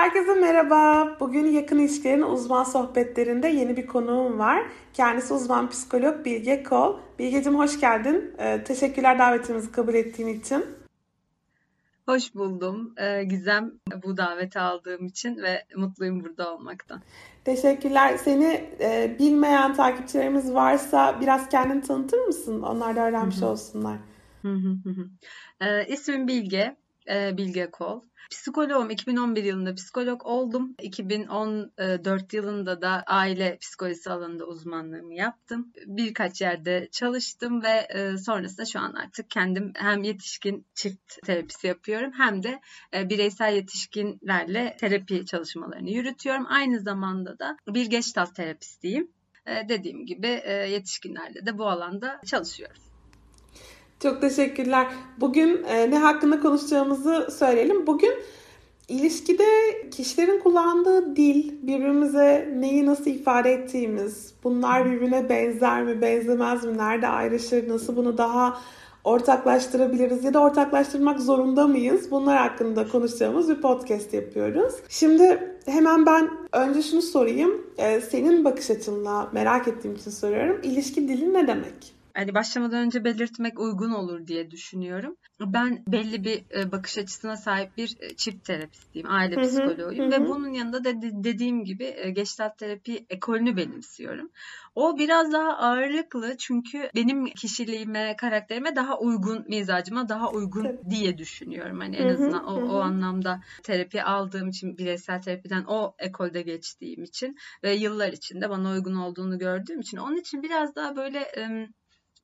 Herkese merhaba. Bugün yakın ilişkilerin uzman sohbetlerinde yeni bir konuğum var. Kendisi uzman psikolog Bilge Kol. Bilgeciğim hoş geldin. Ee, teşekkürler davetimizi kabul ettiğin için. Hoş buldum ee, Gizem bu daveti aldığım için ve mutluyum burada olmaktan. Teşekkürler. Seni e, bilmeyen takipçilerimiz varsa biraz kendini tanıtır mısın? Onlar da öğrenmiş olsunlar. e, ismim Bilge, e, Bilge Kol. Psikoloğum 2011 yılında psikolog oldum. 2014 yılında da aile psikolojisi alanında uzmanlığımı yaptım. Birkaç yerde çalıştım ve e, sonrasında şu an artık kendim hem yetişkin çift terapisi yapıyorum hem de e, bireysel yetişkinlerle terapi çalışmalarını yürütüyorum. Aynı zamanda da bir geçtalt terapistiyim. E, dediğim gibi yetişkinlerle de bu alanda çalışıyoruz. Çok teşekkürler. Bugün e, ne hakkında konuşacağımızı söyleyelim. Bugün ilişkide kişilerin kullandığı dil, birbirimize neyi nasıl ifade ettiğimiz, bunlar birbirine benzer mi, benzemez mi, nerede ayrışır, nasıl bunu daha ortaklaştırabiliriz ya da ortaklaştırmak zorunda mıyız? Bunlar hakkında konuşacağımız bir podcast yapıyoruz. Şimdi hemen ben önce şunu sorayım. Ee, senin bakış açınla merak ettiğim için soruyorum. İlişki dili ne demek? Hani başlamadan önce belirtmek uygun olur diye düşünüyorum. Ben belli bir e, bakış açısına sahip bir e, çift terapistiyim, aile psikoloğuyum ve bunun yanında da dediğim gibi e, geçtalt terapi ekolünü benimsiyorum. O biraz daha ağırlıklı çünkü benim kişiliğime, karakterime daha uygun, mizacıma daha uygun Tabii. diye düşünüyorum. Hani en azından o, o anlamda terapi aldığım için, bireysel terapiden o ekolde geçtiğim için ve yıllar içinde bana uygun olduğunu gördüğüm için onun için biraz daha böyle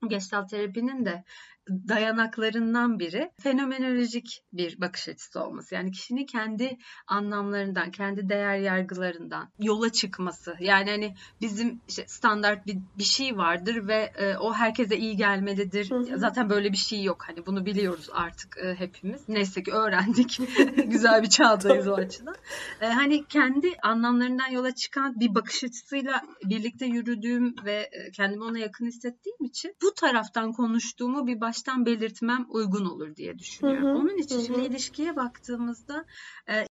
Gestalt terapinin de dayanaklarından biri fenomenolojik bir bakış açısı olması. Yani kişinin kendi anlamlarından, kendi değer yargılarından yola çıkması. Yani hani bizim işte standart bir, bir şey vardır ve e, o herkese iyi gelmelidir. Hı hı. Zaten böyle bir şey yok. Hani bunu biliyoruz artık e, hepimiz. Neyse ki öğrendik. Güzel bir çağdayız o açıdan. E, hani kendi anlamlarından yola çıkan bir bakış açısıyla birlikte yürüdüğüm ve e, kendimi ona yakın hissettiğim için bu taraftan konuştuğumu bir baş baştan belirtmem uygun olur diye düşünüyorum. Hı hı, Onun için hı. şimdi ilişkiye baktığımızda e,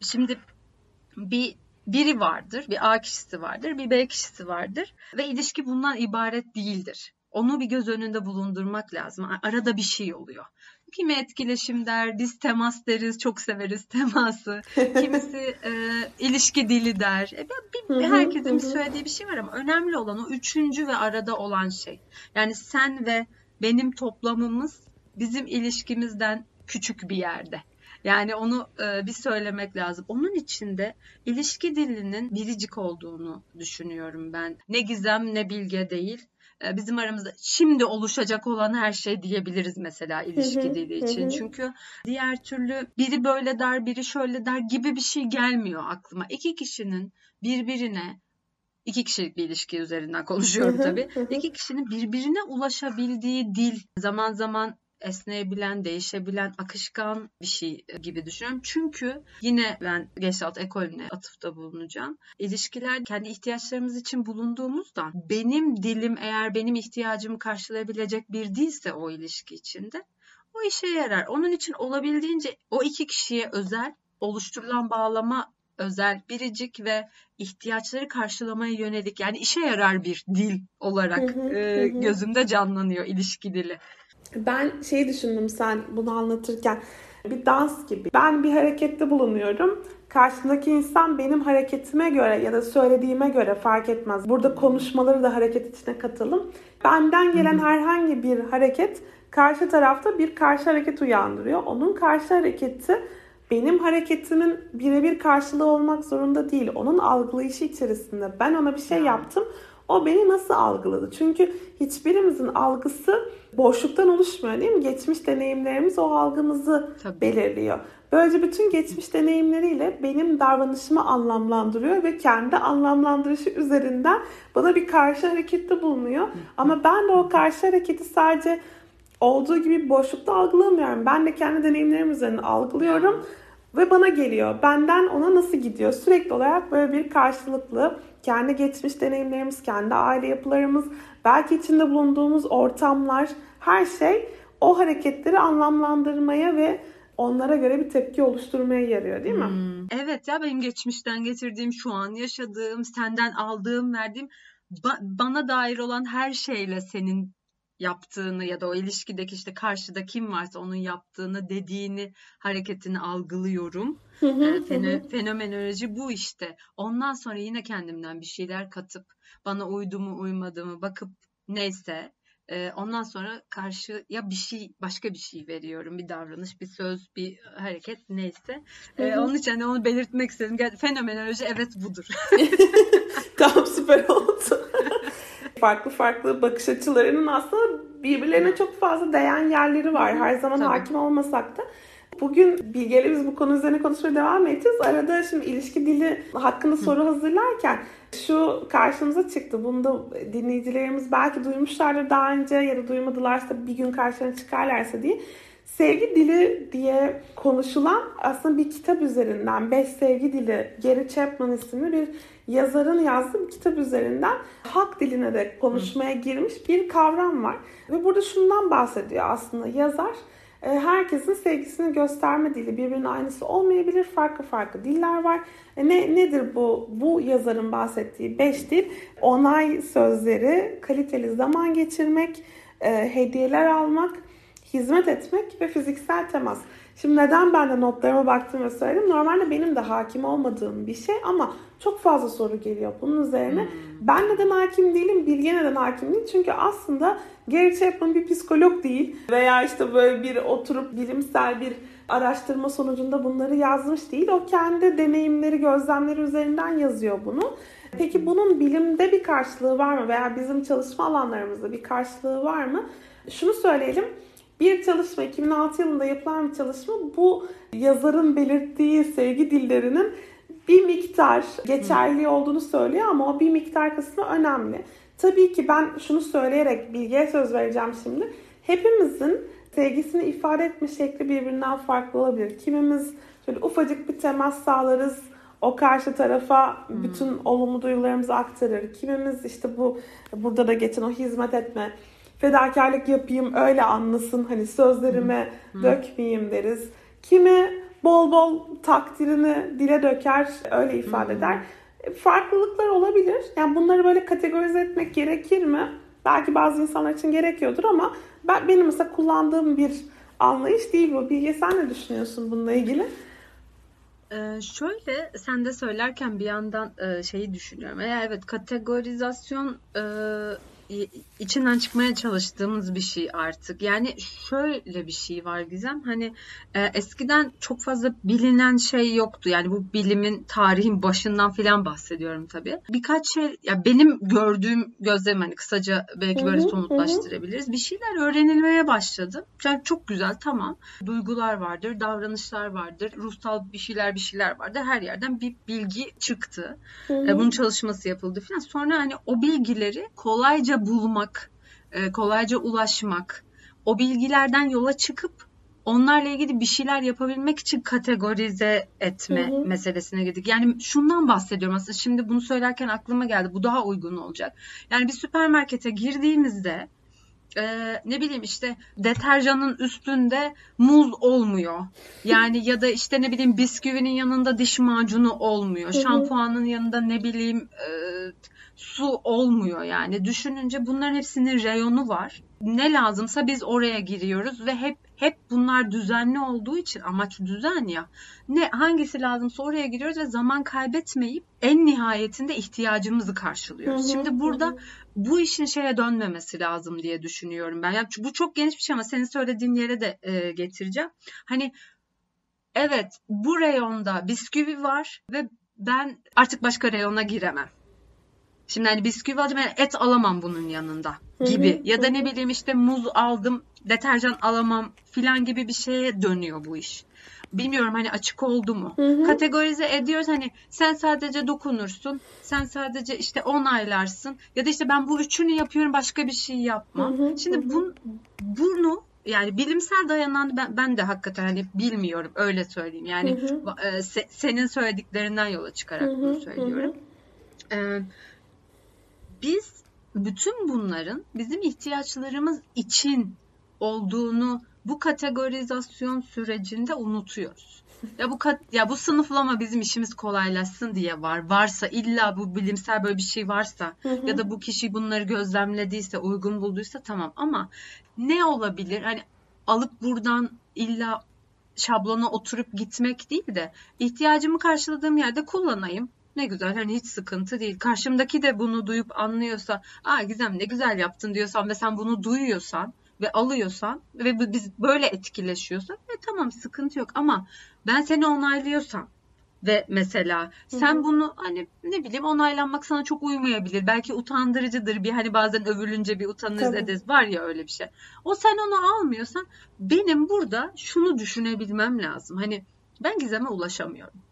şimdi bir biri vardır, bir A kişisi vardır, bir B kişisi vardır ve ilişki bundan ibaret değildir. Onu bir göz önünde bulundurmak lazım. Arada bir şey oluyor. Kimi etkileşim der, biz temas deriz, çok severiz teması. Kimisi e, ilişki dili der. E, bir, bir, herkesin bir söylediği bir şey var ama önemli olan o üçüncü ve arada olan şey. Yani sen ve benim toplamımız bizim ilişkimizden küçük bir yerde. Yani onu e, bir söylemek lazım. Onun içinde ilişki dilinin biricik olduğunu düşünüyorum ben. Ne gizem ne bilge değil bizim aramızda şimdi oluşacak olan her şey diyebiliriz mesela ilişki dili için. Çünkü diğer türlü biri böyle der, biri şöyle der gibi bir şey gelmiyor aklıma. İki kişinin birbirine iki kişilik bir ilişki üzerinden konuşuyorum tabii. İki kişinin birbirine ulaşabildiği dil zaman zaman esneyebilen, değişebilen, akışkan bir şey gibi düşünüyorum. Çünkü yine ben Gestalt ekolüne atıfta bulunacağım. İlişkiler kendi ihtiyaçlarımız için bulunduğumuzda benim dilim eğer benim ihtiyacımı karşılayabilecek bir dilse o ilişki içinde o işe yarar. Onun için olabildiğince o iki kişiye özel oluşturulan bağlama özel, biricik ve ihtiyaçları karşılamaya yönelik yani işe yarar bir dil olarak e, gözümde canlanıyor ilişki dili. Ben şey düşündüm sen bunu anlatırken bir dans gibi. Ben bir harekette bulunuyorum. Karşımdaki insan benim hareketime göre ya da söylediğime göre fark etmez. Burada konuşmaları da hareket içine katalım. Benden gelen herhangi bir hareket karşı tarafta bir karşı hareket uyandırıyor. Onun karşı hareketi benim hareketimin birebir karşılığı olmak zorunda değil. Onun algılayışı içerisinde ben ona bir şey yaptım. O beni nasıl algıladı? Çünkü hiçbirimizin algısı boşluktan oluşmuyor değil mi? Geçmiş deneyimlerimiz o algımızı Tabii. belirliyor. Böylece bütün geçmiş deneyimleriyle benim davranışımı anlamlandırıyor ve kendi anlamlandırışı üzerinden bana bir karşı harekette bulunuyor. Ama ben de o karşı hareketi sadece olduğu gibi boşlukta algılamıyorum. Ben de kendi deneyimlerim üzerinden algılıyorum ve bana geliyor. Benden ona nasıl gidiyor? Sürekli olarak böyle bir karşılıklı kendi geçmiş deneyimlerimiz, kendi aile yapılarımız, belki içinde bulunduğumuz ortamlar, her şey o hareketleri anlamlandırmaya ve onlara göre bir tepki oluşturmaya yarıyor değil mi? Hmm. Evet ya benim geçmişten getirdiğim, şu an yaşadığım, senden aldığım, verdiğim ba- bana dair olan her şeyle senin yaptığını ya da o ilişkideki işte karşıda kim varsa onun yaptığını, dediğini, hareketini algılıyorum. ee, fenomenoloji bu işte. Ondan sonra yine kendimden bir şeyler katıp bana uydu mu uymadı mı bakıp neyse ondan sonra karşıya bir şey başka bir şey veriyorum. Bir davranış, bir söz, bir hareket neyse. E, onun için hani onu belirtmek istedim. Fenomenoloji evet budur. tamam süper oldu. farklı farklı bakış açılarının aslında birbirlerine çok fazla değen yerleri var. Her zaman Tabii. hakim olmasak da. Bugün Bilge'yle biz bu konu üzerine konuşmaya devam edeceğiz. Arada şimdi ilişki dili hakkında soru hazırlarken şu karşımıza çıktı. Bunu da dinleyicilerimiz belki duymuşlardır daha önce ya da duymadılarsa bir gün karşılarına çıkarlarsa diye. Sevgi dili diye konuşulan aslında bir kitap üzerinden, Beş Sevgi Dili, Gary Chapman isimli bir yazarın yazdığı bir kitap üzerinden halk diline de konuşmaya girmiş bir kavram var. Ve burada şundan bahsediyor aslında yazar. E, herkesin sevgisini gösterme dili birbirinin aynısı olmayabilir. Farklı farklı diller var. E ne nedir bu bu yazarın bahsettiği beş dil? Onay sözleri, kaliteli zaman geçirmek, e, hediyeler almak, hizmet etmek ve fiziksel temas. Şimdi neden ben de notlarıma baktım ve söyledim. Normalde benim de hakim olmadığım bir şey ama çok fazla soru geliyor bunun üzerine. Hmm. Ben neden hakim değilim, Bilge neden hakim değil? Çünkü aslında Gary Chapman bir psikolog değil veya işte böyle bir oturup bilimsel bir araştırma sonucunda bunları yazmış değil. O kendi deneyimleri, gözlemleri üzerinden yazıyor bunu. Peki bunun bilimde bir karşılığı var mı veya bizim çalışma alanlarımızda bir karşılığı var mı? Şunu söyleyelim. Bir çalışma 2006 yılında yapılan bir çalışma bu yazarın belirttiği sevgi dillerinin bir miktar geçerli olduğunu söylüyor ama o bir miktar kısmı önemli. Tabii ki ben şunu söyleyerek bilgiye söz vereceğim şimdi. Hepimizin sevgisini ifade etme şekli birbirinden farklı olabilir. Kimimiz şöyle ufacık bir temas sağlarız. O karşı tarafa bütün olumlu duygularımızı aktarır. Kimimiz işte bu burada da geçen o hizmet etme, fedakarlık yapayım öyle anlasın hani sözlerime hmm. dökmeyeyim deriz. Kimi bol bol takdirini dile döker, öyle ifade hmm. eder. Farklılıklar olabilir. Yani bunları böyle kategorize etmek gerekir mi? Belki bazı insanlar için gerekiyordur ama ben benim mesela kullandığım bir anlayış değil bu. Bilge sen ne düşünüyorsun bununla ilgili? Ee, şöyle sen de söylerken bir yandan e, şeyi düşünüyorum. Eğer evet kategorizasyon e, içinden çıkmaya çalıştığımız bir şey artık. Yani şöyle bir şey var Gizem. Hani e, eskiden çok fazla bilinen şey yoktu. Yani bu bilimin tarihin başından filan bahsediyorum tabii. Birkaç şey ya benim gördüğüm gözlem hani kısaca belki böyle somutlaştırabiliriz. Bir şeyler öğrenilmeye başladı. Yani çok güzel tamam. Duygular vardır, davranışlar vardır, ruhsal bir şeyler bir şeyler vardır. Her yerden bir bilgi çıktı. E, bunun çalışması yapıldı filan. Sonra hani o bilgileri kolayca bulmak, e, kolayca ulaşmak, o bilgilerden yola çıkıp onlarla ilgili bir şeyler yapabilmek için kategorize etme hı hı. meselesine girdik. Yani şundan bahsediyorum aslında şimdi bunu söylerken aklıma geldi. Bu daha uygun olacak. Yani bir süpermarkete girdiğimizde e, ne bileyim işte deterjanın üstünde muz olmuyor. Yani ya da işte ne bileyim bisküvinin yanında diş macunu olmuyor. Şampuanın yanında ne bileyim e, su olmuyor yani. Düşününce bunların hepsinin reyonu var. Ne lazımsa biz oraya giriyoruz ve hep hep bunlar düzenli olduğu için amaç düzen ya. Ne hangisi lazımsa oraya giriyoruz ve zaman kaybetmeyip en nihayetinde ihtiyacımızı karşılıyoruz. Hı hı, Şimdi burada hı. bu işin şeye dönmemesi lazım diye düşünüyorum ben. Yani bu çok geniş bir şey ama senin söylediğin yere de e, getireceğim. Hani evet bu reyonda bisküvi var ve ben artık başka reyona giremem. Şimdi hani bisküvi alacağım yani et alamam bunun yanında gibi. ya da ne bileyim işte muz aldım deterjan alamam filan gibi bir şeye dönüyor bu iş. Bilmiyorum hani açık oldu mu? Kategorize ediyoruz hani sen sadece dokunursun. Sen sadece işte onaylarsın. Ya da işte ben bu üçünü yapıyorum başka bir şey yapmam. Şimdi bu, bunu yani bilimsel dayanan ben, ben de hakikaten hani bilmiyorum öyle söyleyeyim. Yani E, se, senin söylediklerinden yola çıkarak bunu söylüyorum. E, biz bütün bunların bizim ihtiyaçlarımız için olduğunu bu kategorizasyon sürecinde unutuyoruz. Ya bu kat, ya bu sınıflama bizim işimiz kolaylaşsın diye var. Varsa illa bu bilimsel böyle bir şey varsa Hı hı. ya da bu kişi bunları gözlemlediyse, uygun bulduysa tamam ama ne olabilir? Hani alıp buradan illa şablona oturup gitmek değil de ihtiyacımı karşıladığım yerde kullanayım. Ne güzel hani hiç sıkıntı değil. Karşımdaki de bunu duyup anlıyorsa, "Aa Gizem ne güzel yaptın." diyorsan ve sen bunu duyuyorsan ve alıyorsan ve biz böyle etkileşiyorsak e tamam sıkıntı yok ama ben seni onaylıyorsam ve mesela sen Hı hı. bunu hani ne bileyim onaylanmak sana çok uymayabilir. Belki utandırıcıdır bir hani bazen övülünce bir utanırız Tabii. ederiz. Var ya öyle bir şey. O sen onu almıyorsan benim burada şunu düşünebilmem lazım. Hani ben Gizem'e ulaşamıyorum.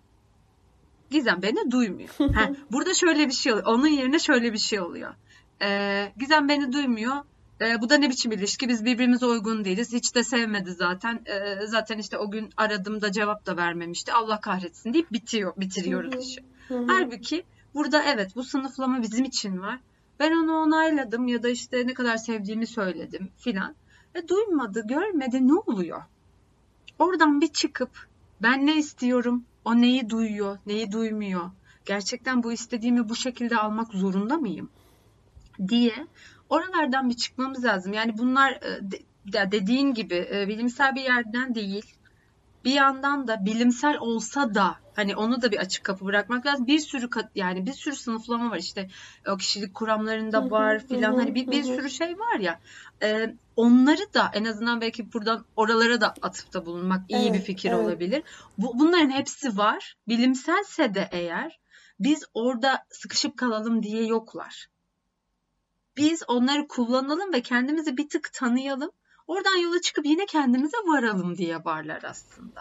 Gizem beni duymuyor. Ha, burada şöyle bir şey oluyor. Onun yerine şöyle bir şey oluyor. Ee, Gizem beni duymuyor. Ee, bu da ne biçim ilişki? Biz birbirimize uygun değiliz. Hiç de sevmedi zaten. Ee, zaten işte o gün aradığımda cevap da vermemişti. Allah kahretsin deyip bitiyor, bitiriyoruz işi. Halbuki burada evet bu sınıflama bizim için var. Ben onu onayladım ya da işte ne kadar sevdiğimi söyledim filan. E duymadı, görmedi ne oluyor? Oradan bir çıkıp ben ne istiyorum, o neyi duyuyor, neyi duymuyor, gerçekten bu istediğimi bu şekilde almak zorunda mıyım diye oralardan bir çıkmamız lazım. Yani bunlar e, de- de- dediğin gibi e, bilimsel bir yerden değil. Bir yandan da bilimsel olsa da hani onu da bir açık kapı bırakmak lazım. Bir sürü kat, yani bir sürü sınıflama var işte o kişilik kuramlarında var filan hani bir, bir sürü şey var ya. E, onları da en azından belki buradan oralara da atıfta bulunmak iyi bir Evet, fikir evet. olabilir. Bu, bunların hepsi var. Bilimselse de eğer biz orada sıkışıp kalalım diye yoklar. Biz onları kullanalım ve kendimizi bir tık tanıyalım. Oradan yola çıkıp yine kendimize varalım diye varlar aslında.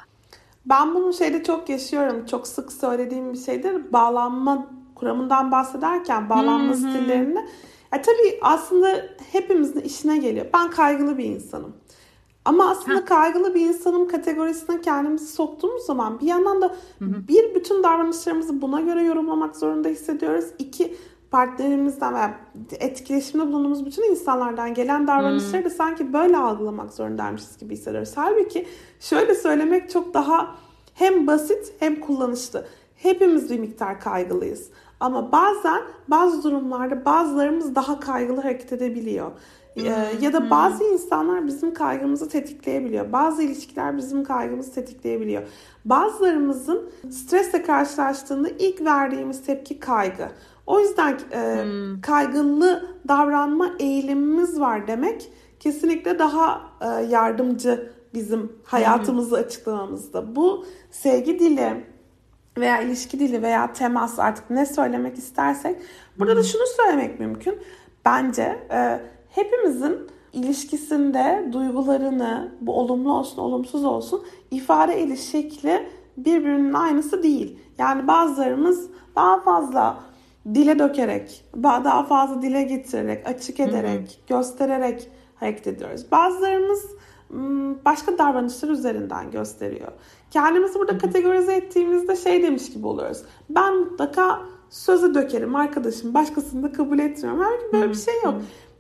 Ben bunu şeyde çok yaşıyorum. Çok sık söylediğim bir şeydir. Bağlanma kuramından bahsederken bağlanma Hı hı. stillerini. Ya tabii aslında hepimizin işine geliyor. Ben kaygılı bir insanım. Ama aslında Heh. kaygılı bir insanım kategorisine kendimizi soktuğumuz zaman bir yandan da bir bütün davranışlarımızı buna göre yorumlamak zorunda hissediyoruz. İki partnerimizden veya etkileşimde bulunduğumuz bütün insanlardan gelen davranışları da sanki böyle algılamak zorundaymışız gibi hissediyoruz. Halbuki şöyle söylemek çok daha hem basit hem kullanışlı. Hepimiz bir miktar kaygılıyız. Ama bazen bazı durumlarda bazılarımız daha kaygılı hareket edebiliyor. Ee, ya da bazı insanlar bizim kaygımızı tetikleyebiliyor. Bazı ilişkiler bizim kaygımızı tetikleyebiliyor. Bazılarımızın stresle karşılaştığında ilk verdiğimiz tepki kaygı. O yüzden e, kaygılı davranma eğilimimiz var demek kesinlikle daha e, yardımcı bizim hayatımızı açıklamamızda. Bu sevgi dili veya ilişki dili veya temas artık ne söylemek istersek burada da şunu söylemek mümkün. Bence e, hepimizin ilişkisinde duygularını bu olumlu olsun olumsuz olsun ifade ediş şekli birbirinin aynısı değil. Yani bazılarımız daha fazla dile dökerek, daha fazla dile getirerek, açık ederek, göstererek hareket ediyoruz. Bazılarımız başka davranışlar üzerinden gösteriyor. Kendimizi burada kategorize ettiğimizde şey demiş gibi oluyoruz. Ben mutlaka sözü dökerim arkadaşım. Başkasını da kabul etmiyorum. Halbuki böyle bir şey yok.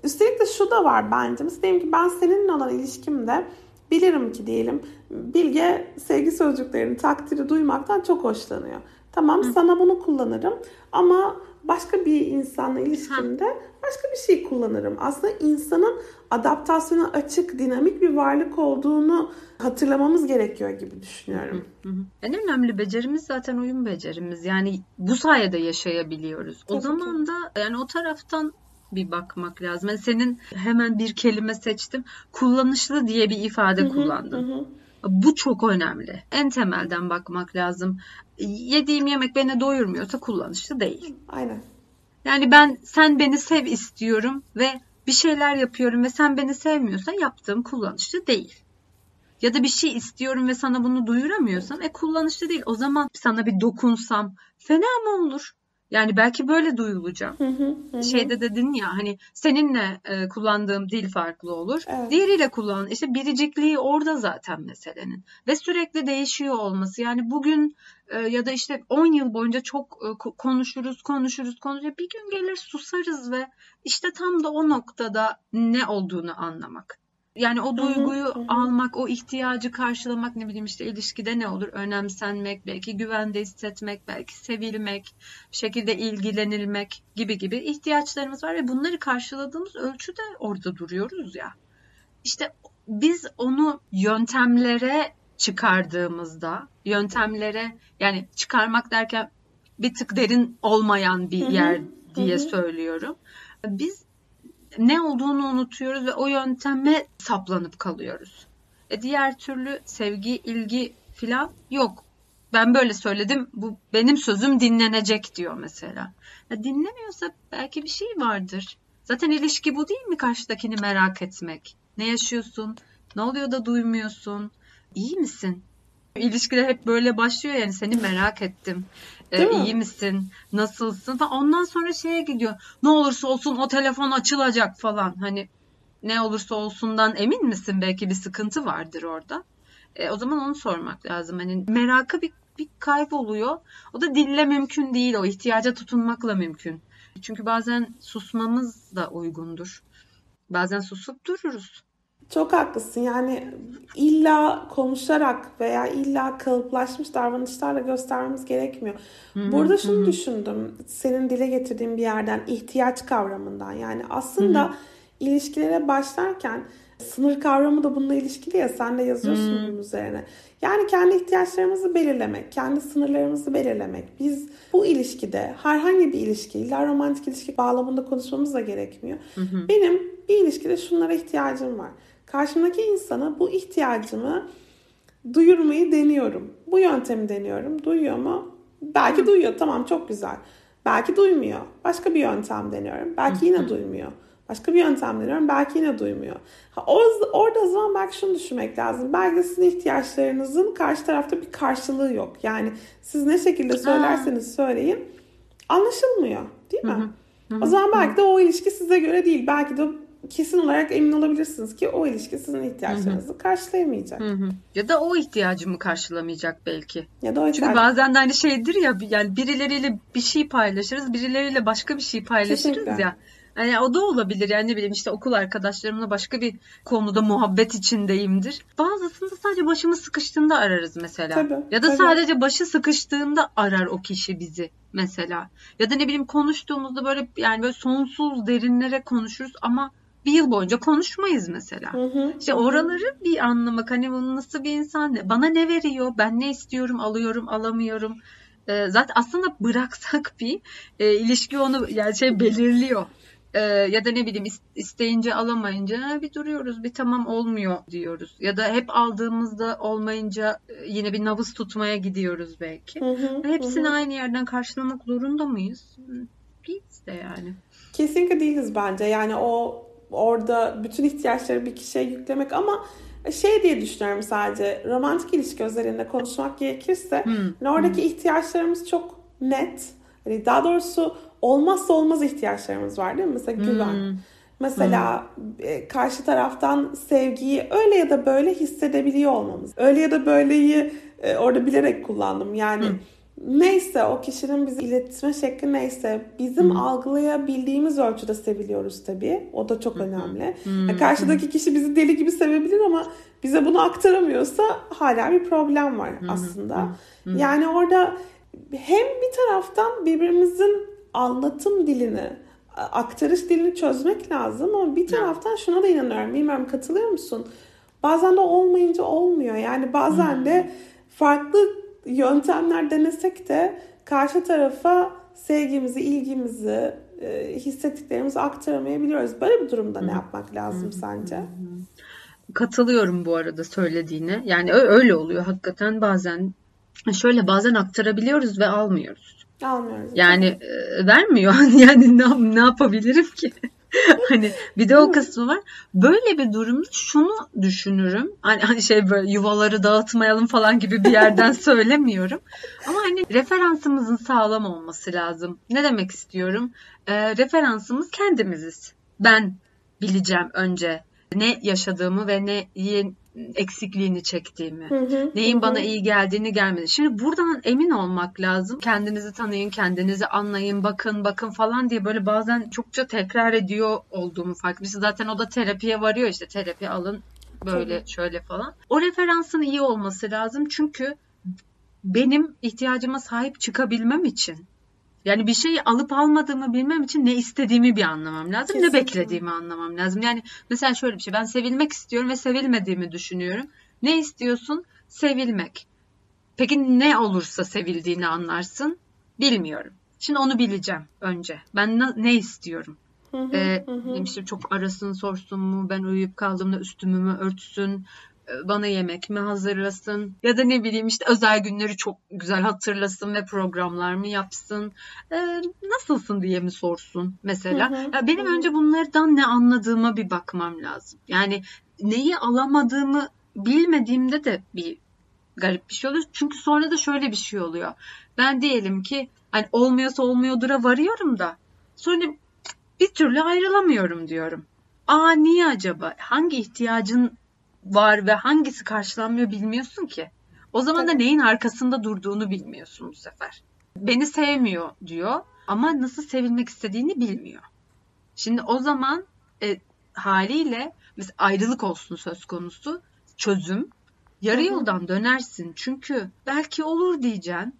Üstelik de şu da var bence. Mesela diyelim ki ben seninle olan ilişkimde bilirim ki diyelim Bilge sevgi sözcüklerini, takdiri duymaktan çok hoşlanıyor. Tamam Hı. sana bunu kullanırım ama başka bir insanla ilişkimde başka bir şey kullanırım. Aslında insanın adaptasyona açık, dinamik bir varlık olduğunu hatırlamamız gerekiyor gibi düşünüyorum. Hı hı. En önemli becerimiz zaten uyum becerimiz. Yani bu sayede yaşayabiliyoruz. Tabii o zaman ki. da yani o taraftan bir bakmak lazım. Yani senin hemen bir kelime seçtim. Kullanışlı diye bir ifade Hı hı, kullandın. hı. Bu çok önemli. En temelden bakmak lazım. Yediğim yemek beni doyurmuyorsa kullanışlı değil. Aynen. Yani ben sen beni sev istiyorum ve bir şeyler yapıyorum ve sen beni sevmiyorsan yaptığım kullanışlı değil. Ya da bir şey istiyorum ve sana bunu duyuramıyorsam e kullanışlı değil. O zaman sana bir dokunsam fena mı olur? Yani belki böyle duyulacağım. Hı hı, hı. Şeyde dedin ya hani seninle e, kullandığım dil farklı olur. Evet. Diğeriyle kullan. İşte biricikliği orada zaten meselenin. Ve sürekli değişiyor olması. Yani bugün e, ya da işte 10 yıl boyunca çok e, konuşuruz, konuşuruz, konuşuruz. Bir gün gelir susarız ve işte tam da o noktada ne olduğunu anlamak. Yani o duyguyu hı hı. almak, o ihtiyacı karşılamak ne bileyim işte ilişkide ne olur? Önemsenmek, belki güvende hissetmek, belki sevilmek, bir şekilde ilgilenilmek gibi gibi ihtiyaçlarımız var ve bunları karşıladığımız ölçüde orada duruyoruz ya. İşte biz onu yöntemlere çıkardığımızda, yöntemlere yani çıkarmak derken bir tık derin olmayan bir yer diye söylüyorum. Biz ne olduğunu unutuyoruz ve o yönteme saplanıp kalıyoruz. E diğer türlü sevgi, ilgi filan yok. Ben böyle söyledim. Bu benim sözüm dinlenecek diyor mesela. Ya dinlemiyorsa belki bir şey vardır. Zaten ilişki bu değil mi karşıdakini merak etmek? Ne yaşıyorsun? Ne oluyor da duymuyorsun? İyi misin? İlişkiler hep böyle başlıyor yani seni merak ettim. Ee, iyi misin? Nasılsın? Falan. Ondan sonra şeye gidiyor. Ne olursa olsun o telefon açılacak falan. Hani ne olursa olsundan emin misin? Belki bir sıkıntı vardır orada. E, o zaman onu sormak lazım. Hani merakı bir, bir kayboluyor. O da dille mümkün değil. O ihtiyaca tutunmakla mümkün. Çünkü bazen susmamız da uygundur. Bazen susup dururuz. Çok haklısın. Yani illa konuşarak veya illa kalıplaşmış davranışlarla göstermemiz gerekmiyor. Hı-hı, Burada şunu hı-hı. düşündüm. Senin dile getirdiğin bir yerden ihtiyaç kavramından. Yani aslında hı-hı. ilişkilere başlarken sınır kavramı da bununla ilişkili ya sen de yazıyorsun hmm. bunun üzerine. Yani kendi ihtiyaçlarımızı belirlemek, kendi sınırlarımızı belirlemek. Biz bu ilişkide herhangi bir ilişki, illa romantik ilişki bağlamında konuşmamız da gerekmiyor. Hı Benim bir ilişkide şunlara ihtiyacım var. Karşımdaki insana bu ihtiyacımı duyurmayı deniyorum. Bu yöntemi deniyorum. Duyuyor mu? Belki duyuyor. Tamam çok güzel. Belki duymuyor. Başka bir yöntem deniyorum. Belki yine duymuyor. Başka bir yöntem deniyorum. Belki yine duymuyor. Ha, orada, orada o zaman belki şunu düşünmek lazım. Belki sizin ihtiyaçlarınızın karşı tarafta bir karşılığı yok. Yani siz ne şekilde söylerseniz söyleyin anlaşılmıyor. Değil mi? Hı hı. O zaman belki de o ilişki size göre değil. Belki de kesin olarak emin olabilirsiniz ki o ilişki sizin ihtiyaçlarınızı Hı-hı. karşılayamayacak. Hı-hı. Ya da o ihtiyacımı karşılamayacak belki. Ya da o Çünkü bazen de aynı şeydir ya yani birileriyle bir şey paylaşırız, birileriyle başka bir şey paylaşırız Kesinlikle. ya. Yani o da olabilir yani ne bileyim işte okul arkadaşlarımla başka bir konuda muhabbet içindeyimdir. Bazısında sadece başımız sıkıştığında ararız mesela. Tabii, ya da tabii. sadece başı sıkıştığında arar o kişi bizi mesela. Ya da ne bileyim konuştuğumuzda böyle yani böyle sonsuz derinlere konuşuruz ama bir yıl boyunca konuşmayız mesela. Hı hı. İşte oraları bir anlamak hani bunun nasıl bir insan bana ne veriyor ben ne istiyorum alıyorum alamıyorum. Ee, zaten aslında bıraksak bir e, ilişki onu yani şey belirliyor. Ee, ya da ne bileyim isteyince alamayınca bir duruyoruz bir tamam olmuyor diyoruz. Ya da hep aldığımızda olmayınca e, yine bir nabız tutmaya gidiyoruz belki. Hı hı, Hepsini hı. aynı yerden karşılamak zorunda mıyız? Değiliz de yani. Kesinlikle değiliz bence. Yani o orada bütün ihtiyaçları bir kişiye yüklemek ama şey diye düşünüyorum sadece romantik ilişki özelinde konuşmak gerekirse hmm. hani oradaki hmm. ihtiyaçlarımız çok net. Hani daha doğrusu olmazsa olmaz ihtiyaçlarımız var değil mi? Mesela güven. Hmm. Mesela hmm. karşı taraftan sevgiyi öyle ya da böyle hissedebiliyor olmamız. Öyle ya da böyleyi e, orada bilerek kullandım. Yani hmm neyse o kişinin bizi iletişime şekli neyse bizim hmm. algılayabildiğimiz ölçüde seviliyoruz tabii. O da çok önemli. Hmm. Yani karşıdaki kişi bizi deli gibi sevebilir ama bize bunu aktaramıyorsa hala bir problem var hmm. aslında. Hmm. Yani orada hem bir taraftan birbirimizin anlatım dilini aktarış dilini çözmek lazım ama bir taraftan şuna da inanıyorum. Bilmiyorum katılıyor musun? Bazen de olmayınca olmuyor. Yani bazen de farklı yöntemler denesek de karşı tarafa sevgimizi, ilgimizi, e, hissettiklerimizi aktaramayabiliyoruz. Böyle bir durumda ne yapmak lazım sence? Katılıyorum bu arada söylediğine. Yani öyle oluyor hakikaten bazen. Şöyle bazen aktarabiliyoruz ve almıyoruz. Almıyoruz. Yani e, vermiyor. yani ne, ne yapabilirim ki? hani bir de o kısmı var. Böyle bir durumda şunu düşünürüm. Hani, hani şey böyle yuvaları dağıtmayalım falan gibi bir yerden söylemiyorum. Ama hani referansımızın sağlam olması lazım. Ne demek istiyorum? E, referansımız kendimiziz. Ben bileceğim önce ne yaşadığımı ve neyi eksikliğini çektiğimi, neyin bana iyi geldiğini gelmedi. Şimdi buradan emin olmak lazım. Kendinizi tanıyın, kendinizi anlayın, bakın, bakın falan diye böyle bazen çokça tekrar ediyor olduğumu fark ettim. Zaten o da terapiye varıyor işte terapi alın böyle Tabii. şöyle falan. O referansın iyi olması lazım çünkü benim ihtiyacıma sahip çıkabilmem için yani bir şeyi alıp almadığımı bilmem için ne istediğimi bir anlamam lazım, Kesinlikle. ne beklediğimi anlamam lazım. Yani mesela şöyle bir şey, ben sevilmek istiyorum ve sevilmediğimi düşünüyorum. Ne istiyorsun? Sevilmek. Peki ne olursa sevildiğini anlarsın? Bilmiyorum. Şimdi onu bileceğim önce. Ben ne, istiyorum? Hı hı, ee, hı. işte çok arasın sorsun mu? Ben uyuyup kaldığımda üstümü mü örtsün? E, bana yemek mi hazırlasın ya da ne bileyim işte özel günleri çok güzel hatırlasın ve programlar mı yapsın e, nasılsın diye mi sorsun mesela. Hı hı, ya benim önce bunlardan ne anladığıma bir bakmam lazım. Yani neyi alamadığımı bilmediğimde de bir garip bir şey oluyor. Çünkü sonra da şöyle bir şey oluyor. Ben diyelim ki hani olmuyorsa olmuyordura varıyorum da sonra bir türlü ayrılamıyorum diyorum. Aa niye acaba? Hangi ihtiyacın var ve hangisi karşılanmıyor bilmiyorsun ki. O zaman da neyin arkasında durduğunu bilmiyorsun bu sefer. Beni sevmiyor diyor ama nasıl sevilmek istediğini bilmiyor. Şimdi o zaman e, haliyle mesela ayrılık olsun söz konusu çözüm. Yarı yoldan dönersin çünkü belki olur diyeceksin.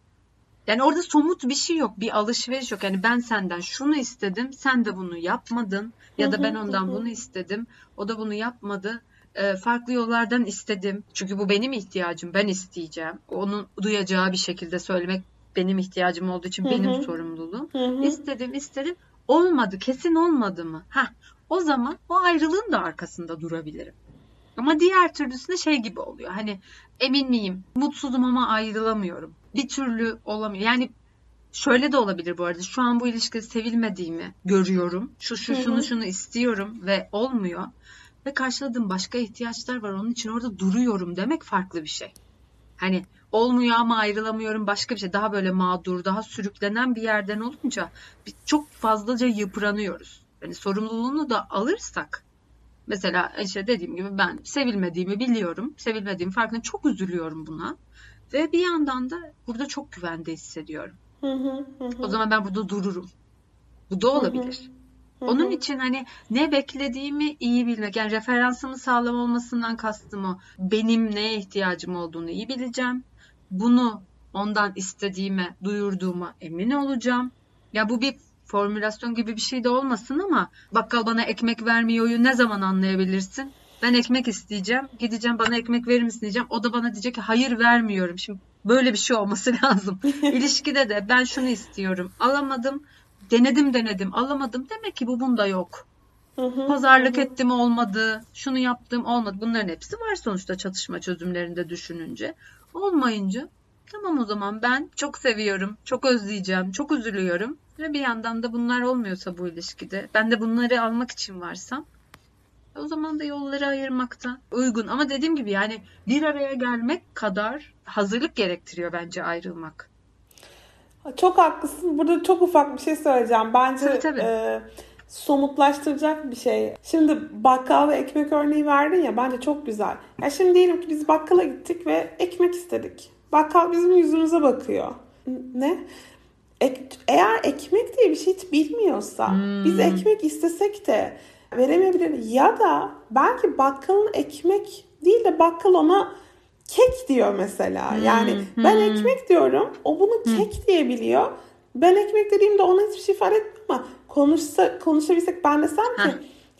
Yani orada somut bir şey yok, bir alışveriş yok. Yani ben senden şunu istedim, sen de bunu yapmadın ya da ben ondan bunu istedim, o da bunu yapmadı farklı yollardan istedim. Çünkü bu benim ihtiyacım. Ben isteyeceğim. Onun duyacağı bir şekilde söylemek benim ihtiyacım olduğu için Hı-hı. benim sorumluluğum. Hı-hı. İstedim, istedim. Olmadı. Kesin olmadı mı? Ha, o zaman o ayrılığın da arkasında durabilirim. Ama diğer türlüsünde şey gibi oluyor. Hani emin miyim? Mutsuzum ama ayrılamıyorum. Bir türlü olamıyor. Yani şöyle de olabilir bu arada. Şu an bu ilişkide sevilmediğimi görüyorum. Şu şu şunu şunu istiyorum ve olmuyor ve karşıladığım başka ihtiyaçlar var. Onun için orada duruyorum demek farklı bir şey. Hani olmuyor ama ayrılamıyorum başka bir şey. Daha böyle mağdur, daha sürüklenen bir yerden olunca çok fazlaca yıpranıyoruz. Yani sorumluluğunu da alırsak mesela işte dediğim gibi ben sevilmediğimi biliyorum. Sevilmediğim farkında çok üzülüyorum buna. Ve bir yandan da burada çok güvende hissediyorum. Hı hı hı. O zaman ben burada dururum. Bu da olabilir. Onun için hani ne beklediğimi iyi bilmek. Yani referansımı sağlam olmasından kastım o. Benim neye ihtiyacım olduğunu iyi bileceğim. Bunu ondan istediğime, duyurduğuma emin olacağım. Ya bu bir formülasyon gibi bir şey de olmasın ama bakkal bana ekmek vermiyoryu ne zaman anlayabilirsin? Ben ekmek isteyeceğim. Gideceğim bana ekmek verir misin diyeceğim. O da bana diyecek ki hayır vermiyorum. Şimdi böyle bir şey olması lazım. İlişkide de ben şunu istiyorum. Alamadım denedim denedim alamadım demek ki bu bunda yok. Hı hı, Pazarlık hı. ettim olmadı, şunu yaptım olmadı. Bunların hepsi var sonuçta çatışma çözümlerinde düşününce. Olmayınca tamam o zaman ben çok seviyorum, çok özleyeceğim, çok üzülüyorum. Ve bir yandan da bunlar olmuyorsa bu ilişkide, ben de bunları almak için varsam o zaman da yolları ayırmakta uygun. Ama dediğim gibi yani bir araya gelmek kadar hazırlık gerektiriyor bence ayrılmak. Çok haklısın. Burada çok ufak bir şey söyleyeceğim. Bence tabii, tabii. E, somutlaştıracak bir şey. Şimdi bakkal ve ekmek örneği verdin ya bence çok güzel. Ya şimdi diyelim ki biz bakkala gittik ve ekmek istedik. Bakkal bizim yüzümüze bakıyor. Ne? Ek, eğer ekmek diye bir şey hiç bilmiyorsa hmm. biz ekmek istesek de veremeyebilir. Ya da belki bakkalın ekmek değil de bakkal ona kek diyor mesela. Hmm, yani hmm. ben ekmek diyorum. O bunu hmm. kek diyebiliyor. Ben ekmek dediğimde ona hiçbir şey ifade etmiyor ama konuşsa, konuşabilsek ben desem ki Heh.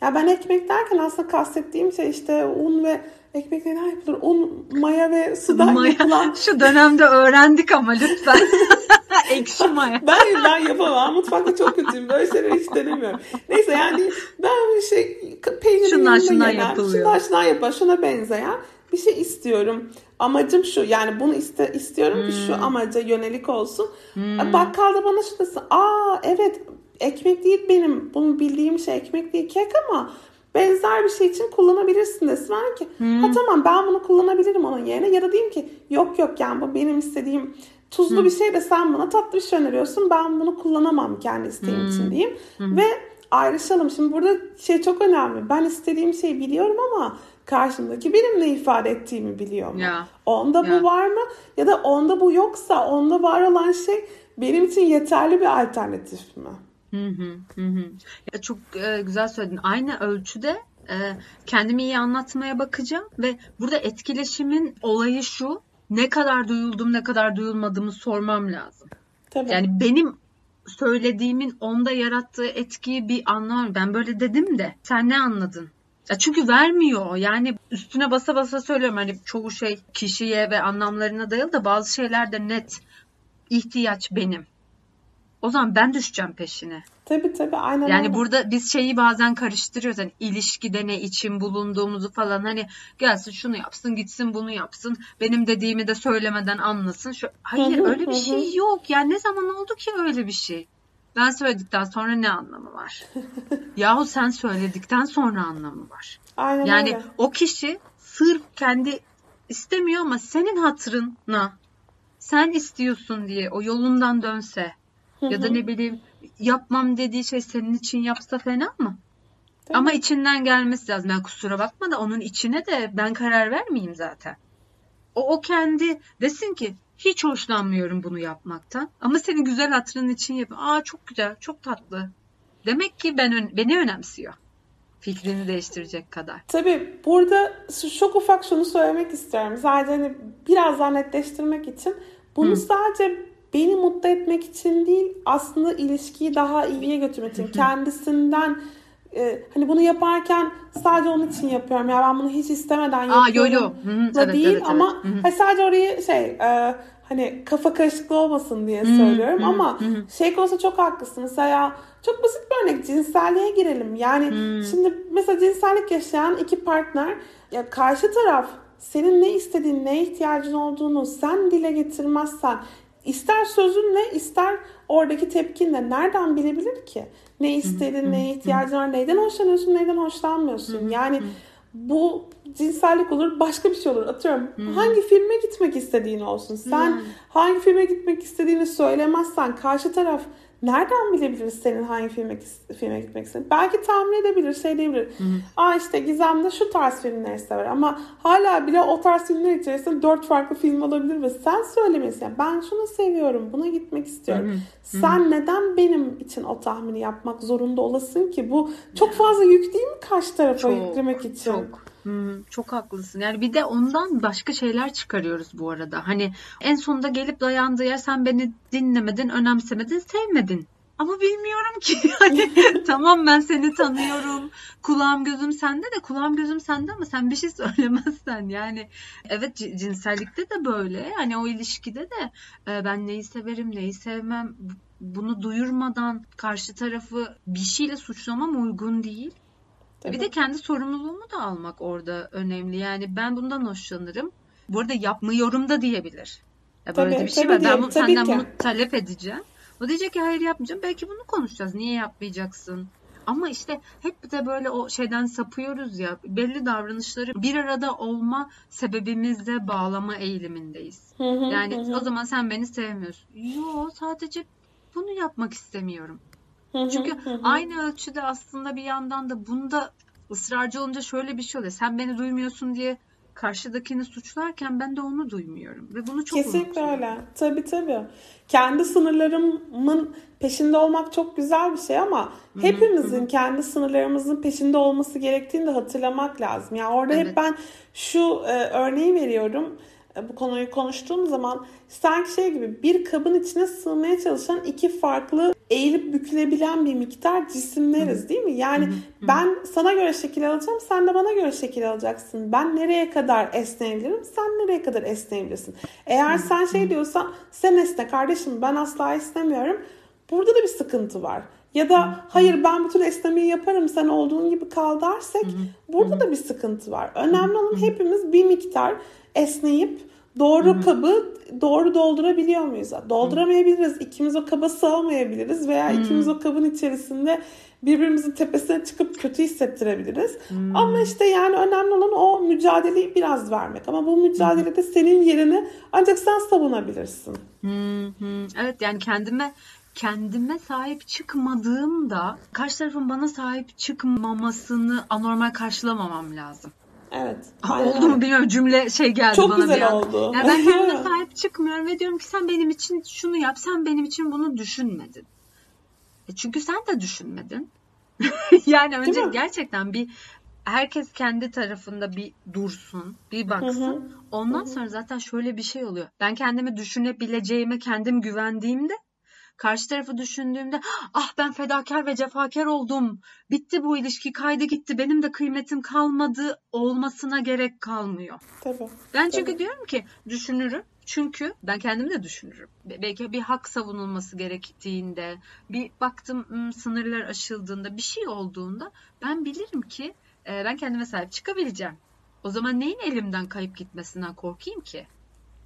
ya ben ekmek derken aslında kastettiğim şey işte un ve ekmek neler yapılır? Un, maya ve sudan maya. yapılan. Şu dönemde öğrendik ama lütfen. Ekşi maya. ben, ben yapamam. Mutfakta çok kötüyüm. Böyle şeyler hiç denemiyorum. Neyse yani ben bir şey peynirin şundan şundan yapılıyor. Şundan şundan yapar. Şuna benzeyen bir şey istiyorum. Amacım şu yani bunu iste, istiyorum hmm. ki şu hmm. amaca yönelik olsun. Hmm. Bakkalda bana şu desin. Aa evet ekmek değil benim. Bunu bildiğim şey ekmek değil kek ama benzer bir şey için kullanabilirsin desin. Ben ki hmm. ha tamam ben bunu kullanabilirim onun yerine. Ya da diyeyim ki yok yok yani bu benim istediğim tuzlu hmm. bir şey de sen bana tatlı bir şey öneriyorsun. Ben bunu kullanamam kendi isteğim hmm. için diyeyim. Hmm. Ve ayrışalım. Şimdi burada şey çok önemli. Ben istediğim şeyi biliyorum ama karşımdaki benim ne ifade ettiğimi biliyor mu? Ya. Onda Ya. bu var mı? Ya da onda bu yoksa onda var olan şey benim için yeterli bir alternatif mi? Hı, hı hı. Ya çok e, güzel söyledin. Aynı ölçüde e, kendimi iyi anlatmaya bakacağım ve burada etkileşimin olayı şu. Ne kadar duyuldum, ne kadar duyulmadığımı sormam lazım. Tabii. Yani benim söylediğimin onda yarattığı etkiyi bir anlamam. Ben böyle dedim de sen ne anladın? Ya çünkü vermiyor. Yani üstüne basa basa söylüyorum. Hani çoğu şey kişiye ve anlamlarına dayalı da bazı şeyler de net. ihtiyaç benim. O zaman ben düşeceğim peşine. tabii tabii aynen Yani öyle. burada biz şeyi bazen karıştırıyoruz. Hani ilişkide ne için bulunduğumuzu falan. Hani gelsin şunu yapsın, gitsin bunu yapsın. Benim dediğimi de söylemeden anlasın. Şu... Hayır öyle bir şey yok. Yani ne zaman oldu ki öyle bir şey? Ben söyledikten sonra ne anlamı var? Yahu sen söyledikten sonra anlamı var. Aynen Yani öyle. o kişi sırf kendi istemiyor ama senin hatırına sen istiyorsun diye o yolundan dönse ya da ne bileyim yapmam dediği şey senin için yapsa fena mı? Tabii. Ama içinden gelmesi lazım. Yani kusura bakma da onun içine de ben karar vermeyeyim zaten. O, o kendi desin ki hiç hoşlanmıyorum bunu yapmaktan. Ama senin güzel hatırın için yap. Aa çok güzel, çok tatlı. Demek ki ben beni önemsiyor. Fikrini değiştirecek kadar. Tabii burada çok ufak şunu söylemek istiyorum. Sadece hani biraz daha netleştirmek için. Bunu Hı. sadece beni mutlu etmek için değil aslında ilişkiyi daha iyiye götürmek için. Kendisinden e, hani bunu yaparken sadece onun için yapıyorum. Ya ben bunu hiç istemeden Aa, yapıyorum. yo, yo. Hı, da evet, değil evet, evet. ama hı. hani sadece orayı şey e, hani kafa karışıklığı olmasın diye Hı, söylüyorum hı, ama hı. şey konusunda çok haklısın. Mesela çok basit bir örnek cinselliğe girelim. Yani Hmm. şimdi mesela cinsellik yaşayan iki partner ya karşı taraf senin ne istediğin, ne ihtiyacın olduğunu sen dile getirmezsen ister sözünle ister oradaki tepkinle nereden bilebilir ki? Ne istediğin, neye ihtiyacın var, neyden hoşlanıyorsun, neyden hoşlanmıyorsun. Yani bu cinsellik olur, başka bir şey olur. Atıyorum hangi filme gitmek istediğin olsun. Sen hangi filme gitmek istediğini söylemezsen karşı taraf nereden bilebilir senin hangi filme, filme gitmek istediğini? Belki tahmin edebilir, şey diyebilir. Aa işte Gizem de şu tarz filmleri sever ama hala bile o tarz filmler içerisinde dört farklı film olabilir ve sen söylemelisin. Yani ben şunu seviyorum, buna gitmek istiyorum. Sen neden benim için o tahmini yapmak zorunda olasın ki? Bu çok fazla yük değil mi karşı tarafa Çok, yüklemek için? Çok. Hmm, çok haklısın. Yani bir de ondan başka şeyler çıkarıyoruz bu arada. Hani en sonunda gelip dayandığı yer sen beni dinlemedin, önemsemedin, sevmedin. Ama bilmiyorum ki. Yani tamam ben seni tanıyorum. Kulağım gözüm sende de kulağım gözüm sende ama sen bir şey söylemezsen yani evet cinsellikte de böyle. Hani o ilişkide de e, ben neyi severim, neyi sevmem bu- bunu duyurmadan karşı tarafı bir şeyle suçlamam uygun değil. Tabii. Bir de kendi sorumluluğumu da almak orada önemli. Yani ben bundan hoşlanırım. Bu arada yapmıyorum da diyebilir. Ya böyle Tabii, bir şey var. diye- Ben bu, tabii senden ki. bunu talep edeceğim. O diyecek ki hayır yapmayacağım. Belki bunu konuşacağız. Niye yapmayacaksın? Ama işte hep de böyle o şeyden sapıyoruz ya. Belli davranışları bir arada olma sebebimizle bağlama eğilimindeyiz. Yani o zaman sen beni sevmiyorsun. Yo sadece bunu yapmak istemiyorum. Çünkü aynı ölçüde aslında bir yandan da bunda ısrarcı olunca şöyle bir şey oluyor. Sen beni duymuyorsun diye karşıdakini suçlarken ben de onu duymuyorum. Ve bunu çok Kesinlikle unutuyorum. öyle. Tabii tabii. Kendi sınırlarımın peşinde olmak çok güzel bir şey ama hepimizin kendi sınırlarımızın peşinde olması gerektiğini de hatırlamak lazım. Yani orada hep Evet. ben şu e, örneği veriyorum. E, bu konuyu konuştuğum zaman sanki şey gibi bir kabın içine sığmaya çalışan iki farklı eğilip bükülebilen bir miktar cisimleriz değil mi? Yani ben sana göre şekil alacağım, sen de bana göre şekil alacaksın. Ben nereye kadar esneyebilirim, sen nereye kadar esneyebilirsin. Eğer sen şey diyorsan sen esne kardeşim ben asla esnemiyorum. Burada da bir sıkıntı var. Ya da hayır ben bütün esnemeyi yaparım sen olduğun gibi kal dersek burada da bir sıkıntı var. Önemli olan hepimiz bir miktar esneyip doğru kabı doğru doldurabiliyor muyuz? Dolduramayabiliriz. İkimiz o kaba sığamayabiliriz veya ikimiz o kabın içerisinde birbirimizin tepesine çıkıp kötü hissettirebiliriz. Ama işte yani önemli olan o mücadeleyi biraz vermek. Ama bu mücadelede senin yerini ancak sen savunabilirsin. Hı. Evet yani kendime kendime sahip çıkmadığımda karşı tarafın bana sahip çıkmamasını anormal karşılamamam lazım. Evet. Oldu mu bilmiyorum cümle şey geldi Çok bana güzel bir an. oldu. Yani ben kendime sahip çıkmıyorum ve diyorum ki sen benim için şunu yap, sen benim için bunu düşünmedin. E çünkü sen de düşünmedin. yani önce gerçekten bir herkes kendi tarafında bir dursun, bir baksın. Hı hı. Ondan hı hı. sonra zaten şöyle bir şey oluyor. Ben kendimi düşünebileceğime kendim güvendiğimde karşı tarafı düşündüğümde ah ben fedakar ve cefakar oldum. Bitti bu ilişki kaydı gitti. Benim de kıymetim kalmadı olmasına gerek kalmıyor. Tabii. Ben çünkü tabii. diyorum ki düşünürüm. Çünkü ben kendimi de düşünürüm. Belki bir hak savunulması gerektiğinde, bir baktım sınırlar aşıldığında, bir şey olduğunda ben bilirim ki ben kendime sahip çıkabileceğim. O zaman neyin elimden kayıp gitmesinden korkayım ki?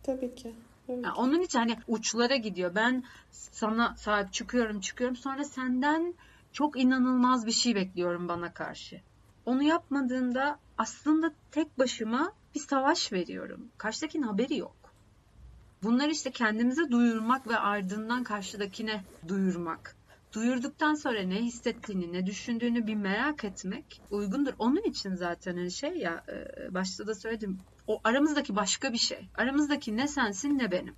Tabii ki. Yani onun için hani uçlara gidiyor. Ben sana sahip çıkıyorum çıkıyorum sonra senden çok inanılmaz bir şey bekliyorum bana karşı. Onu yapmadığında aslında tek başıma bir savaş veriyorum. Karşıdakinin haberi yok. Bunlar işte kendimize duyurmak ve ardından karşıdakine duyurmak. Duyurduktan sonra ne hissettiğini, ne düşündüğünü bir merak etmek uygundur. Onun için zaten hani şey ya başta da söyledim. O aramızdaki başka bir şey. Aramızdaki ne sensin ne benim.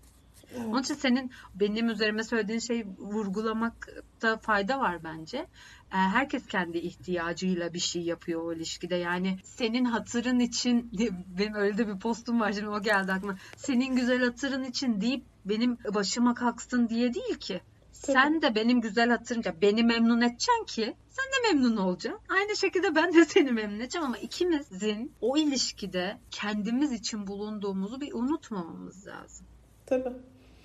Evet. Onun için senin benim üzerime söylediğin şeyi vurgulamakta fayda var bence. Herkes kendi ihtiyacıyla bir şey yapıyor o ilişkide. Yani senin hatırın için benim öyle de bir postum var şimdi o geldi aklıma. Senin güzel hatırın için deyip benim başıma kalksın diye değil ki. Tabii. Sen de benim güzel hatırınca beni memnun edeceksin ki sen de memnun olacaksın. Aynı şekilde ben de seni memnun edeceğim ama ikimizin o ilişkide kendimiz için bulunduğumuzu bir unutmamamız lazım. Tabii.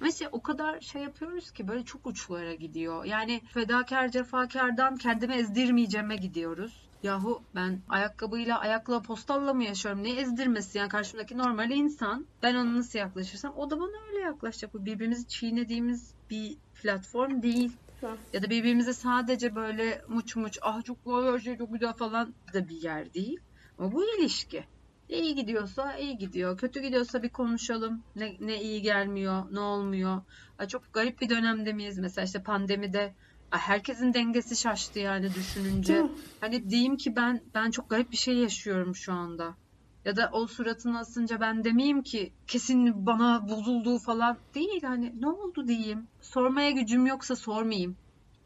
Mesela o kadar şey yapıyoruz ki böyle çok uçlara gidiyor. Yani fedakar cefakardan kendimi ezdirmeyeceğime gidiyoruz. Yahu ben ayakkabıyla ayakla postalla mı yaşıyorum? Ne ezdirmesi yani karşımdaki normal insan. Ben ona nasıl yaklaşırsam o da bana öyle yaklaşacak. Bu birbirimizi çiğnediğimiz bir platform değil. Ha. Ya da birbirimize sadece böyle muç muç ah çok her şey çok güzel falan da bir yer değil. Ama bu ilişki. İyi gidiyorsa iyi gidiyor. Kötü gidiyorsa bir konuşalım. Ne, ne iyi gelmiyor, ne olmuyor. Ay çok garip bir dönemde miyiz? Mesela işte pandemide herkesin dengesi şaştı yani düşününce. Hani diyeyim ki ben ben çok garip bir şey yaşıyorum şu anda. Ya da o suratını asınca ben demeyeyim ki kesin bana bozulduğu falan değil. Hani ne oldu diyeyim. Sormaya gücüm yoksa sormayayım.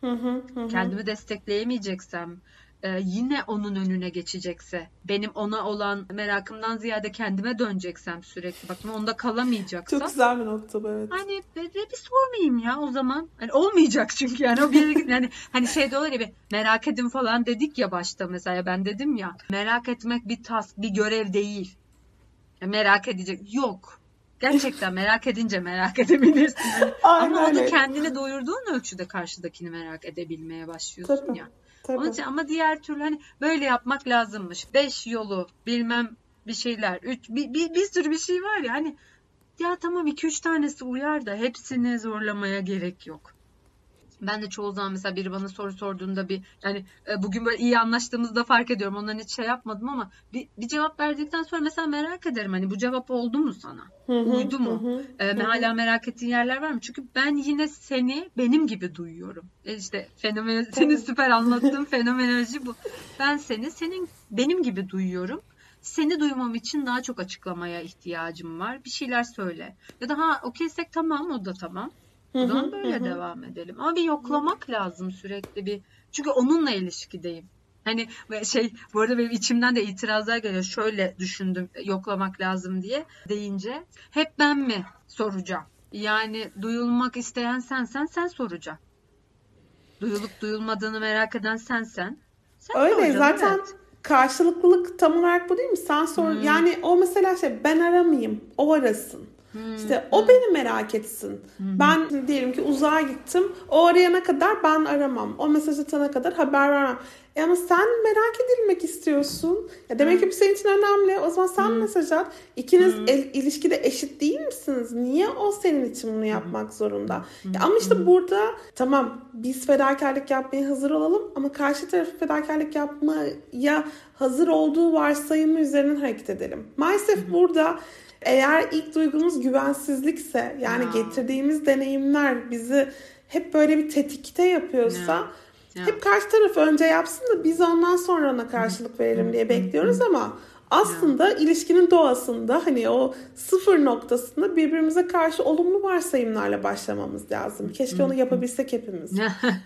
Hı hı hı. Kendimi destekleyemeyeceksem, e, yine onun önüne geçecekse, benim ona olan merakımdan ziyade kendime döneceksem sürekli bakın onda kalamayacaksam. Çok güzel bir nokta bu evet. Hani bir, bir sormayayım ya o zaman. Hani olmayacak çünkü yani o bir yani hani şey de olur ya bir merak edin falan dedik ya başta mesela ben dedim ya merak etmek bir task bir görev değil. Yani merak edecek yok. Gerçekten merak edince merak edebilirsin. Yani. Ama o da kendini doyurduğun ölçüde karşıdakini merak edebilmeye başlıyorsun Tabii. ya. Tabii. Onun için ama diğer türlü hani böyle yapmak lazımmış. Beş yolu bilmem bir şeyler. Üç, bir, bir, bir sürü bir şey var ya hani ya tamam iki üç tanesi uyar da hepsini zorlamaya gerek yok. Ben de çoğu zaman mesela biri bana soru sorduğunda bir yani e, bugün böyle iyi anlaştığımızda fark ediyorum. Ondan hiç şey yapmadım ama bir, bir cevap verdikten sonra mesela merak ederim hani bu cevap oldu mu sana? Hı hı, Uydu mu? hı hı, E, hala merak ettiğin yerler var mı? Çünkü ben yine seni benim gibi duyuyorum. E işte fenomen senin süper anlattığın fenomenoloji bu. Ben seni senin benim gibi duyuyorum. Seni duymam için daha çok açıklamaya ihtiyacım var. Bir şeyler söyle. Ya da ha okeysek tamam o da tamam. Zaman böyle devam edelim. Ama bir yoklamak lazım sürekli bir. Çünkü onunla ilişkideyim. Hani şey bu arada benim içimden de itirazlar geliyor. Şöyle düşündüm yoklamak lazım diye deyince. Hep ben mi soracağım? Yani duyulmak isteyen sensen sen soracaksın. Duyulup duyulmadığını merak eden sensen. Sen Öyle zaten evet. karşılıklılık tam olarak bu değil mi? Sen sor yani o mesela şey ben aramayayım o arasın. İşte o beni merak etsin. Ben diyelim ki uzağa gittim. O arayana kadar ben aramam. O mesaj atana kadar haber vermem. E ama sen merak edilmek istiyorsun. Ya demek ki bu senin için önemli. O zaman sen mesaj at. İkiniz el- ilişkide eşit değil misiniz? Niye o senin için bunu yapmak zorunda? Ya ama işte burada tamam biz fedakarlık yapmaya hazır olalım ama karşı taraf fedakarlık yapmaya hazır olduğu varsayımı üzerinden hareket edelim. Maalesef burada eğer ilk duygumuz güvensizlikse yani Ya. getirdiğimiz deneyimler bizi hep böyle bir tetikte yapıyorsa Ya. Ya. hep karşı taraf önce yapsın da biz ondan sonra ona karşılık verelim diye bekliyoruz ama Aslında ya. ilişkinin doğasında hani o sıfır noktasında birbirimize karşı olumlu varsayımlarla başlamamız lazım. Keşke onu yapabilsek hepimiz.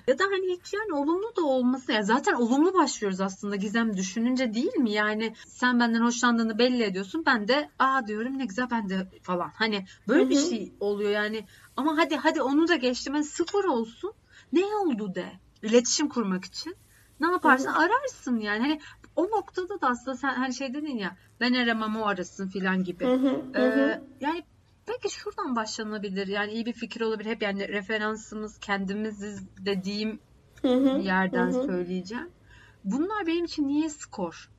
ya da hani hiç yani olumlu da olması ya zaten olumlu başlıyoruz aslında Gizem düşününce değil mi? Yani sen benden hoşlandığını belli ediyorsun. Ben de aa diyorum ne güzel ben de falan. Hani böyle Hı-hı. bir şey oluyor yani. Ama hadi hadi onu da geçtim. Hani sıfır olsun. Ne oldu de. İletişim kurmak için. Ne yaparsın? Hı-hı. Ararsın yani. Hani o noktada da aslında sen hani şey dedin ya ben aramam o arasın filan gibi. Hı hı, ee, hı. Yani belki şuradan başlanabilir. Yani iyi bir fikir olabilir. Hep yani referansımız kendimiziz dediğim hı hı, yerden hı. söyleyeceğim. Bunlar benim için niye skor?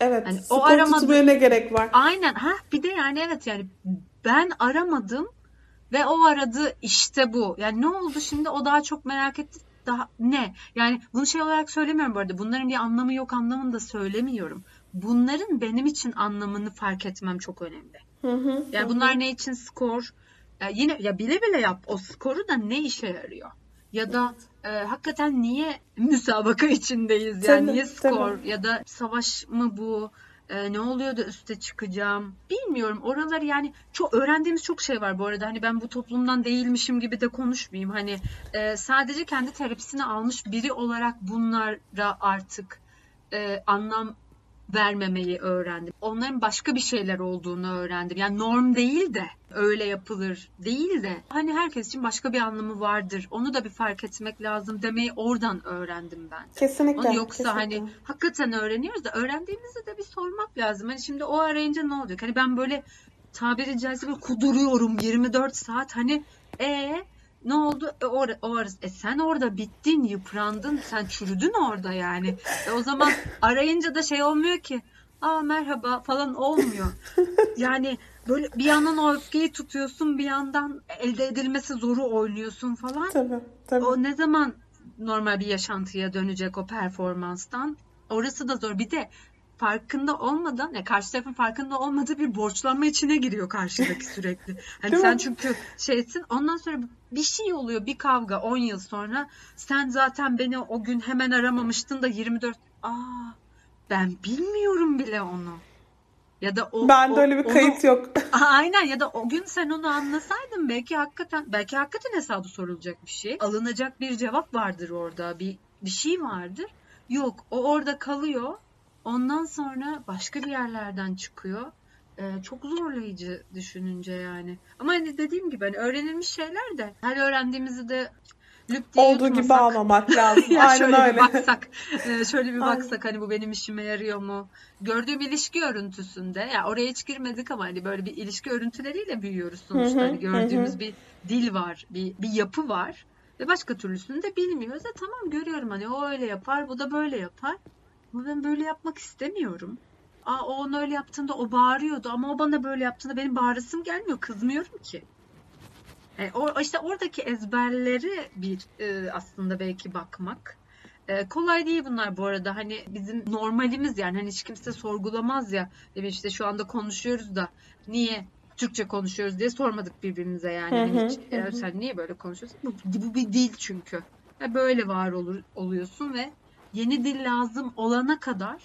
Evet. Yani skor o aramadı... tutmaya ne gerek var? Aynen. Ha bir de yani evet yani ben aramadım ve o aradı işte bu. Yani ne oldu şimdi o daha çok merak etti daha ne? Yani bunu şey olarak söylemiyorum bu arada. Bunların bir anlamı yok anlamında söylemiyorum. Bunların benim için anlamını fark etmem çok önemli. Hı hı, yani hı. bunlar ne için skor? Yani yine ya bile bile yap o skoru da ne işe yarıyor? Ya da e, hakikaten niye müsabaka içindeyiz? Yani tabii, niye skor tabii. ya da savaş mı bu? E, ne oluyor da üste çıkacağım? Bilmiyorum. Oraları yani çok öğrendiğimiz çok şey var bu arada. Hani ben bu toplumdan değilmişim gibi de konuşmayayım. Hani e, sadece kendi terapisini almış biri olarak bunlara artık e, anlam vermemeyi öğrendim. Onların başka bir şeyler olduğunu öğrendim. Yani norm değil de öyle yapılır değil de hani herkes için başka bir anlamı vardır. Onu da bir fark etmek lazım demeyi oradan öğrendim ben. Kesinlikle. Onu yoksa kesinlikle. hani hakikaten öğreniyoruz da öğrendiğimizde de bir sormak lazım. Hani şimdi o arayınca ne olacak? Hani ben böyle tabiri caizse böyle kuduruyorum 24 saat hani e ne oldu? E, or, or, e sen orada bittin, yıprandın, sen çürüdün orada yani. E, o zaman arayınca da şey olmuyor ki. Aa merhaba falan olmuyor. Yani böyle bir yandan o öfkeyi tutuyorsun, bir yandan elde edilmesi zoru oynuyorsun falan. Tabii, tabii. O ne zaman normal bir yaşantıya dönecek o performanstan? Orası da zor. Bir de farkında olmadan ya karşı tarafın farkında olmadığı bir borçlanma içine giriyor karşıdaki sürekli. Hani sen çünkü şeysin ondan sonra bir şey oluyor bir kavga 10 yıl sonra sen zaten beni o gün hemen aramamıştın da 24 aa ben bilmiyorum bile onu. Ya da o Ben de öyle bir kayıt onu, yok. aynen ya da o gün sen onu anlasaydın belki hakikaten belki hakikaten hesabı sorulacak bir şey. Alınacak bir cevap vardır orada. Bir bir şey vardır. Yok o orada kalıyor Ondan sonra başka bir yerlerden çıkıyor. Ee, çok zorlayıcı düşününce yani. Ama hani dediğim gibi hani öğrenilmiş şeyler de her öğrendiğimizi de lüp diye Olduğu yutmasak. gibi almamak lazım. ya Aynen şöyle öyle. bir baksak. E, şöyle bir baksak hani bu benim işime yarıyor mu? Gördüğüm ilişki örüntüsünde ya yani oraya hiç girmedik ama hani böyle bir ilişki örüntüleriyle büyüyoruz sonuçta. hani gördüğümüz bir dil var, bir bir yapı var ve başka türlüsünü de bilmiyoruz. E tamam görüyorum hani o öyle yapar, bu da böyle yapar. Ama ben böyle yapmak istemiyorum. Aa, o onu öyle yaptığında o bağırıyordu ama o bana böyle yaptığında benim bağırısım gelmiyor. Kızmıyorum ki. Yani e, o, işte oradaki ezberleri bir e, aslında belki bakmak. E, kolay değil bunlar bu arada. Hani bizim normalimiz yani hani hiç kimse sorgulamaz ya. Demin işte şu anda konuşuyoruz da niye Türkçe konuşuyoruz diye sormadık birbirimize yani. Hı hani hiç, hı. sen niye böyle konuşuyorsun? Bu, bu bir dil çünkü. Ya böyle var olur, oluyorsun ve yeni dil lazım olana kadar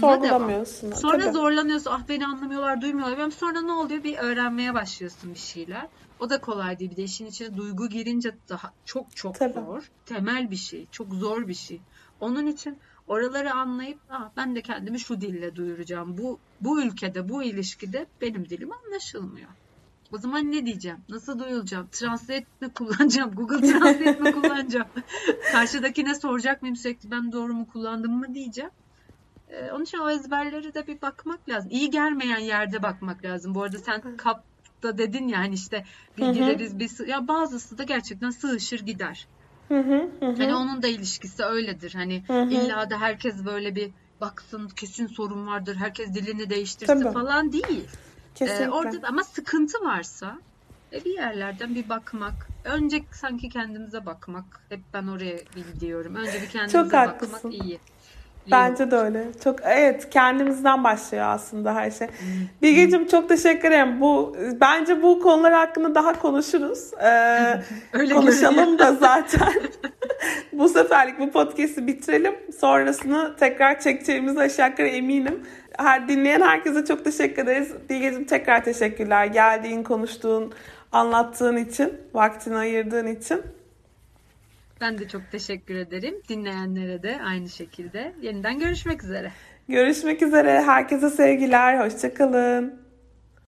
sorgulamıyorsun. Sonra Tabii. zorlanıyorsun. Ah beni anlamıyorlar, duymuyorlar. Ben sonra ne oluyor? Bir öğrenmeye başlıyorsun bir şeyler. O da kolay değil. Bir de işin içine duygu girince daha çok çok Tabii. zor. Temel bir şey. Çok zor bir şey. Onun için oraları anlayıp ah, ben de kendimi şu dille duyuracağım. Bu bu ülkede, bu ilişkide benim dilim anlaşılmıyor. O zaman ne diyeceğim? Nasıl duyulacağım? Translate mi kullanacağım? Google Translate mi kullanacağım? Karşıdakine soracak mıyım sürekli ben doğru mu kullandım mı diyeceğim. Ee, onun için o ezberleri de bir bakmak lazım. İyi gelmeyen yerde bakmak lazım. Bu arada sen kapta dedin ya hani işte bir gireriz bir ya bazısı da gerçekten sığışır gider. Hı hı, hı. Hani onun da ilişkisi öyledir. Hani hı hı. illa da herkes böyle bir baksın kesin sorun vardır. Herkes dilini değiştirsin Tabii. falan değil. Kesinlikle. Ee, orada ama sıkıntı varsa e, bir yerlerden bir bakmak. Önce sanki kendimize bakmak. Hep ben oraya gidiyorum. Önce bir kendimize Çok bakmak haklısın. iyi. Bence de öyle. Çok evet kendimizden başlıyor aslında her şey. Bilgeciğim çok teşekkür ederim. Bu bence bu konular hakkında daha konuşuruz. Ee, öyle konuşalım görünüyor. da zaten. bu seferlik bu podcast'i bitirelim. Sonrasını tekrar çekeceğimize aşağı yukarı eminim. Her dinleyen herkese çok teşekkür ederiz. Dilgeciğim tekrar teşekkürler. Geldiğin, konuştuğun, anlattığın için, vaktini ayırdığın için. Ben de çok teşekkür ederim. Dinleyenlere de aynı şekilde. Yeniden görüşmek üzere. Görüşmek üzere. Herkese sevgiler. Hoşçakalın.